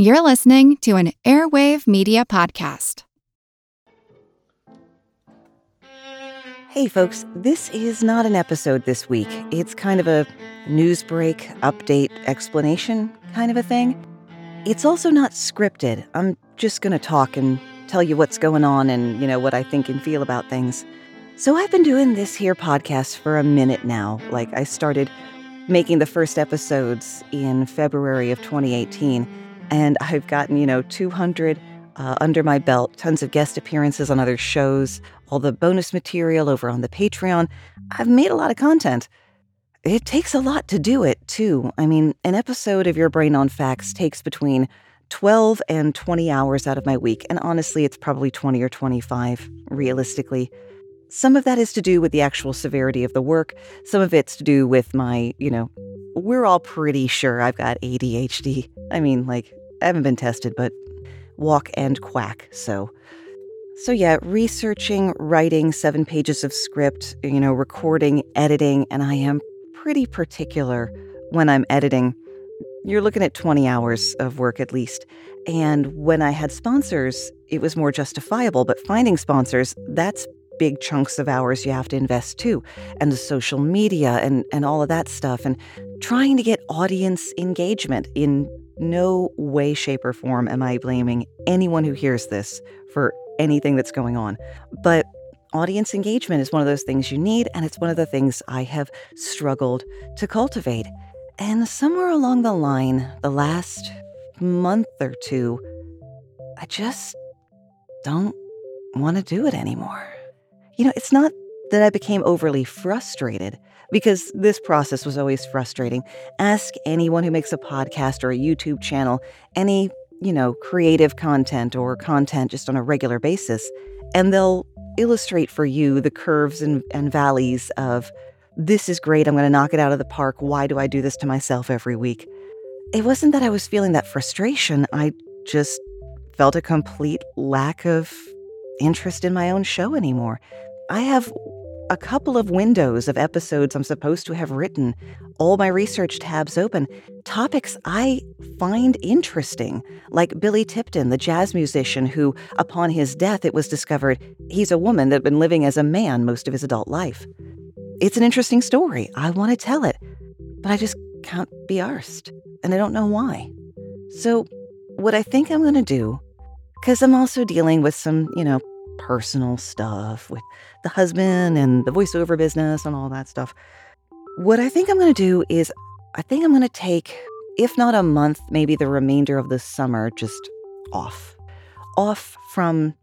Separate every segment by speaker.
Speaker 1: You're listening to an Airwave Media Podcast.
Speaker 2: Hey, folks, this is not an episode this week. It's kind of a news break, update, explanation kind of a thing. It's also not scripted. I'm just going to talk and tell you what's going on and, you know, what I think and feel about things. So I've been doing this here podcast for a minute now. Like, I started making the first episodes in February of 2018, and I've gotten, you know, 200 uh, under my belt, tons of guest appearances on other shows, all the bonus material over on the Patreon. I've made a lot of content. It takes a lot to do it, too. I mean, an episode of Your Brain on Facts takes between 12 and 20 hours out of my week, and honestly, it's probably 20 or 25, realistically. Some of that is to do with the actual severity of the work. Some of it's to do with my, you know, we're all pretty sure I've got ADHD. I mean, like, I haven't been tested, but walk and quack. So, so yeah, researching, writing seven pages of script, you know, recording, editing, and I am pretty particular when I'm editing. You're looking at 20 hours of work at least. And when I had sponsors, it was more justifiable. But finding sponsors, that's big chunks of hours you have to invest too, and the social media and, and all of that stuff, and trying to get audience engagement. In no way, shape, or form am I blaming anyone who hears this for anything that's going on. But audience engagement is one of those things you need, and it's one of the things I have struggled to cultivate. And somewhere along the line, the last month or two, I just don't want to do it anymore. You know, it's not that I became overly frustrated because this process was always frustrating. Ask anyone who makes a podcast or a YouTube channel, any, you know, creative content or content just on a regular basis, and they'll illustrate for you the curves and, and valleys of this is great, I'm going to knock it out of the park. Why do I do this to myself every week? It wasn't that I was feeling that frustration, I just felt a complete lack of interest in my own show anymore. I have a couple of windows of episodes I'm supposed to have written, all my research tabs open, topics I find interesting, like Billy Tipton, the jazz musician who, upon his death, it was discovered he's a woman that had been living as a man most of his adult life. It's an interesting story. I want to tell it, but I just can't be arsed, and I don't know why. So, what I think I'm going to do, because I'm also dealing with some, you know, personal stuff with the husband and the voiceover business and all that stuff. What I think I'm going to do is, I think I'm going to take, if not a month, maybe the remainder of the summer just off. Off from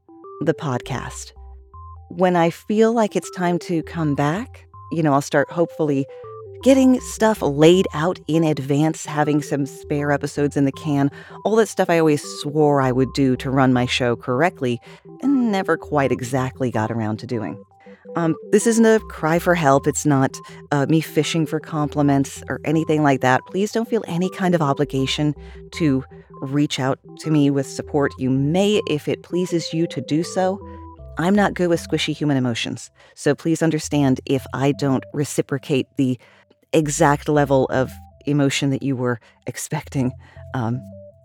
Speaker 2: the podcast. When I feel like it's time to come back, you know, I'll start hopefully getting stuff laid out in advance, having some spare episodes in the can, all that stuff I always swore I would do to run my show correctly and never quite exactly got around to doing. Um, this isn't a cry for help. It's not uh, me fishing for compliments or anything like that. Please don't feel any kind of obligation to reach out to me with support. You may, if it pleases you to do so. I'm not good with squishy human emotions. So please understand if I don't reciprocate the exact level of emotion that you were expecting. Um,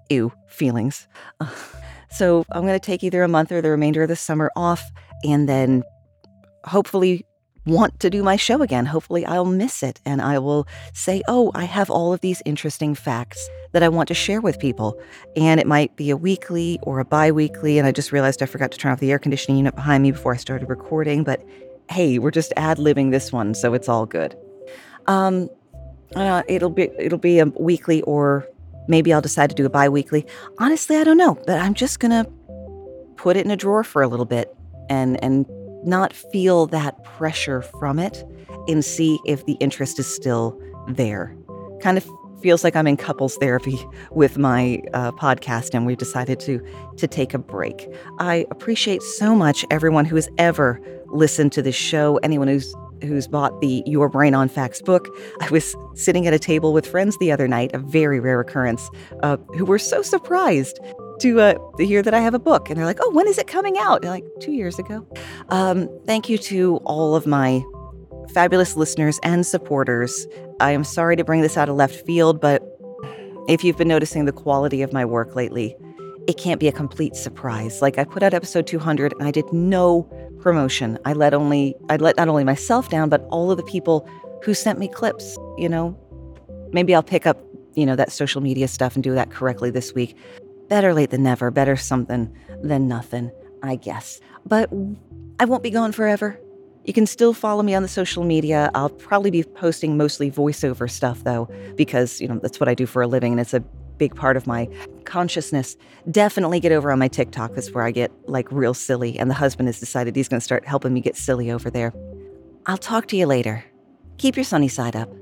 Speaker 2: ew, feelings. so I'm going to take either a month or the remainder of the summer off and then hopefully want to do my show again. Hopefully, I'll miss it and I will say, Oh, I have all of these interesting facts that I want to share with people. And it might be a weekly or a bi weekly. And I just realized I forgot to turn off the air conditioning unit behind me before I started recording. But hey, we're just ad libbing this one, so it's all good. Um, uh, it'll be it'll be a weekly or maybe I'll decide to do a bi-weekly. Honestly, I don't know, but I'm just to put it in a drawer for a little bit and and not feel that pressure from it and see if the interest is still there. Kind of feels like I'm in couples therapy with my uh, podcast, and we've decided to to take a break. I appreciate so much everyone who has ever listened to this show, anyone who's who's bought the Your Brain on Facts book. I was sitting at a table with friends the other night, a very rare occurrence, uh, who were so surprised to uh, to hear that I have a book, and they're like, "Oh, when is it coming out?" like two years ago. Um, thank you to all of my fabulous listeners and supporters. I am sorry to bring this out of left field, but If you've been noticing the quality of my work lately, it can't be a complete surprise. Like I put out episode 200 and I did no promotion. I let only I let not only myself down but all of the people who sent me clips, you know. Maybe I'll pick up, you know, that social media stuff and do that correctly this week. Better late than never, better something than nothing, I guess. But I won't be gone forever. You can still follow me on the social media. I'll probably be posting mostly voiceover stuff though because, you know, that's what I do for a living and it's a big part of my consciousness. Definitely get over on my TikTok. That's where I get like real silly. And the husband has decided he's going to start helping me get silly over there. I'll talk to you later. Keep your sunny side up.